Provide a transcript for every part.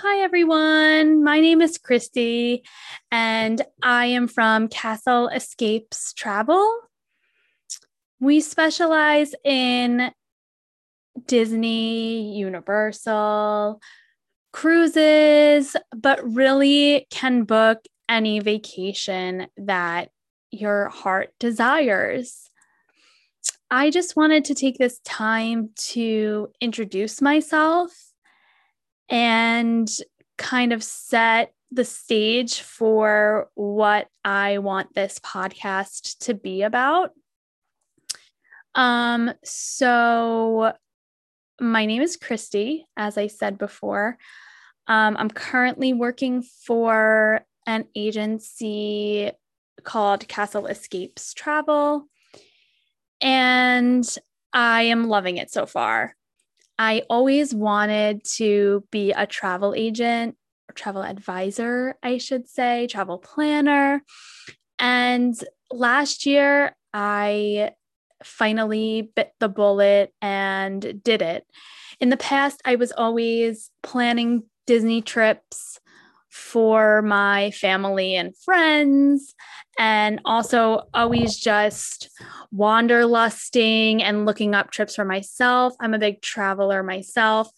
Hi, everyone. My name is Kristie, and I am from Castle Escapes Travel. We specialize in Disney, Universal, cruises, but really can book any vacation that your heart desires. I just wanted to take this time to introduce myself and kind of set the stage for what I want this podcast to be about. Um, so my name is Kristie, as I said before. Um, I'm currently working for an agency called Castle Escapes Travel, and I am loving it so far. I always wanted to be a travel agent travel advisor, I should say, travel planner. And last year, I finally bit the bullet and did it. In the past, I was always planning Disney trips for my family and friends, and also always just wanderlusting and looking up trips for myself. I'm a big traveler myself.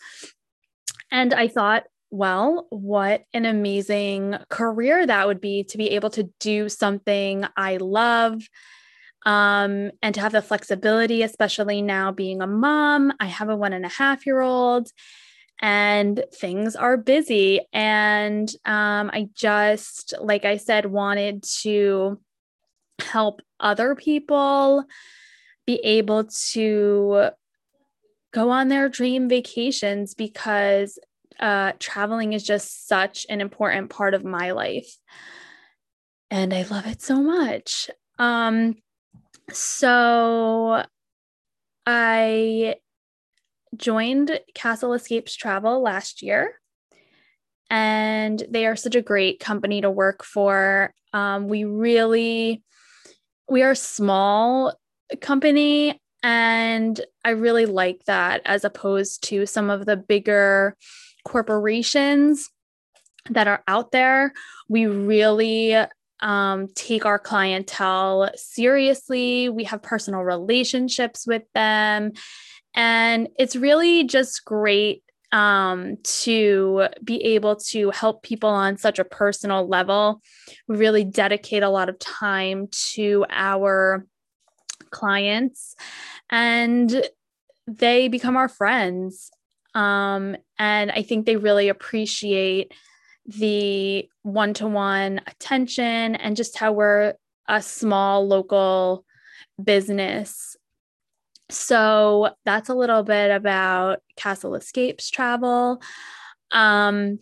And I thought, well, what an amazing career that would be to be able to do something I love um, and to have the flexibility, especially now being a mom. I have a one and a half year old and things are busy. And um, I just, like I said, wanted to help other people be able to go on their dream vacations because uh, traveling is just such an important part of my life. And I love it so much. Um, so I joined Castle Escapes Travel last year. And they are such a great company to work for. Um, we really, we are a small company, and I really like that as opposed to some of the bigger corporations that are out there. We really um, take our clientele seriously. We have personal relationships with them. And it's really just great um, to be able to help people on such a personal level. We really dedicate a lot of time to our clients and they become our friends. Um, and I think they really appreciate the one to one attention and just how we're a small local business so that's a little bit about Castle Escapes travel. Um,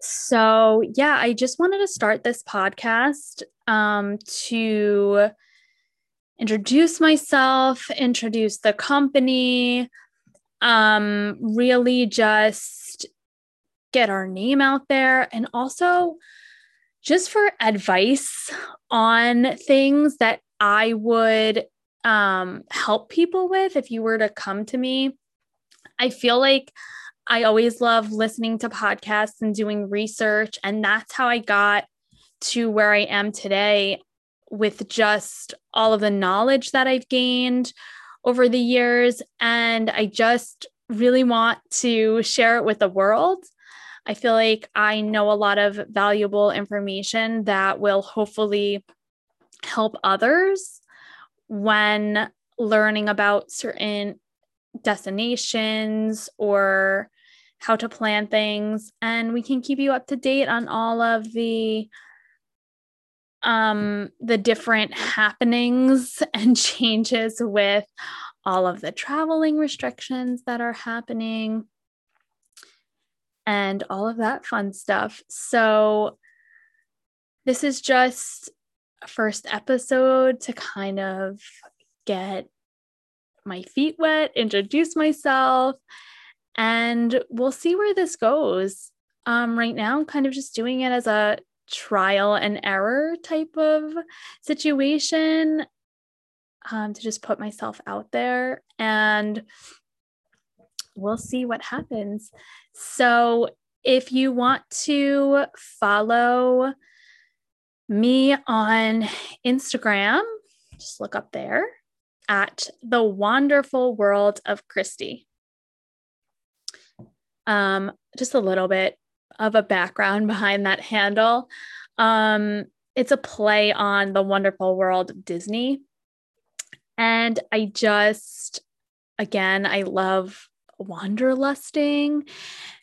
so yeah, I just wanted to start this podcast um, to introduce myself, introduce the company, um, really just get our name out there, and also just for advice on things that I would um, help people with if you were to come to me. I feel like I always love listening to podcasts and doing research. And that's how I got to where I am today with just all of the knowledge that I've gained over the years. And I just really want to share it with the world. I feel like I know a lot of valuable information that will hopefully help others when learning about certain destinations or how to plan things and we can keep you up to date on all of the um the different happenings and changes with all of the traveling restrictions that are happening and all of that fun stuff. So this is just first episode to kind of get my feet wet, introduce myself, and we'll see where this goes. Um, right now, I'm kind of just doing it as a trial and error type of situation um, to just put myself out there and we'll see what happens. So, if you want to follow me on Instagram, just look up there at the wanderful world of Kristie. Um, just a little bit of a background behind that handle. Um, it's a play on the wonderful world of Disney. And I just, again, I love wanderlusting.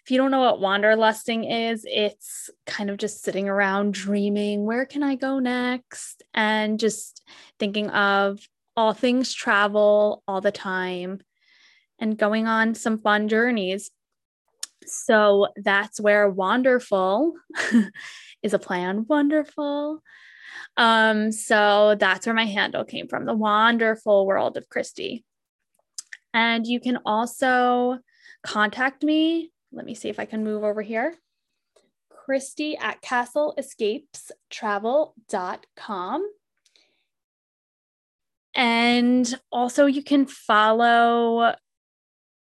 If you don't know what wanderlusting is, it's kind of just sitting around dreaming, where can I go next? And just thinking of all things travel all the time and going on some fun journeys. So that's where Wanderful is a plan. Wanderful. Um, so that's where my handle came from, the wanderful world of Kristie. And you can also contact me. Let me see if I can move over here. Kristie at castleescapestravel.com. And also, you can follow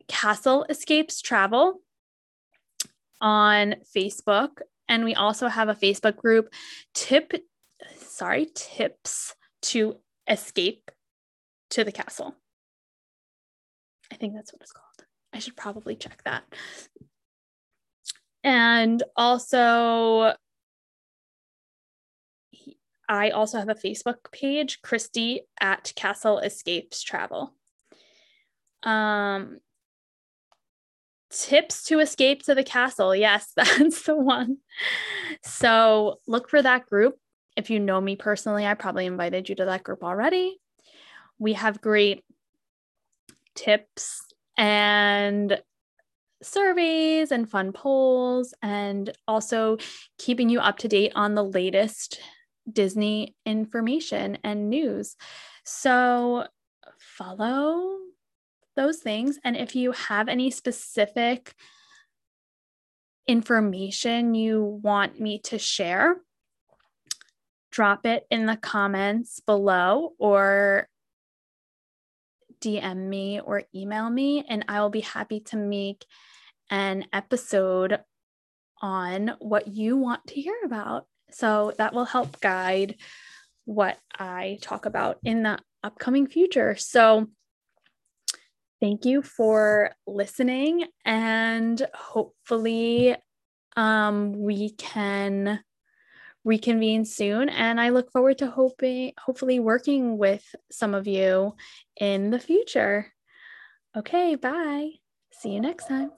Castle Escapes Travel on Facebook. And we also have a Facebook group, Tip, sorry, Tips to Escape to the Castle. I think that's what it's called. I should probably check that. And also, I also have a Facebook page, Kristie at Castle Escapes Travel. Um, tips to escape to the castle. Yes, that's the one. So look for that group. If you know me personally, I probably invited you to that group already. We have great tips and surveys and fun polls, and also keeping you up to date on the latest Disney information and news. So follow those things. And if you have any specific information you want me to share, drop it in the comments below or DM me or email me, and I will be happy to make an episode on what you want to hear about. So that will help guide what I talk about in the upcoming future. So thank you for listening, and hopefully, um, we can reconvene soon and i look forward to hoping hopefully working with some of you in the future. Okay bye. See you next time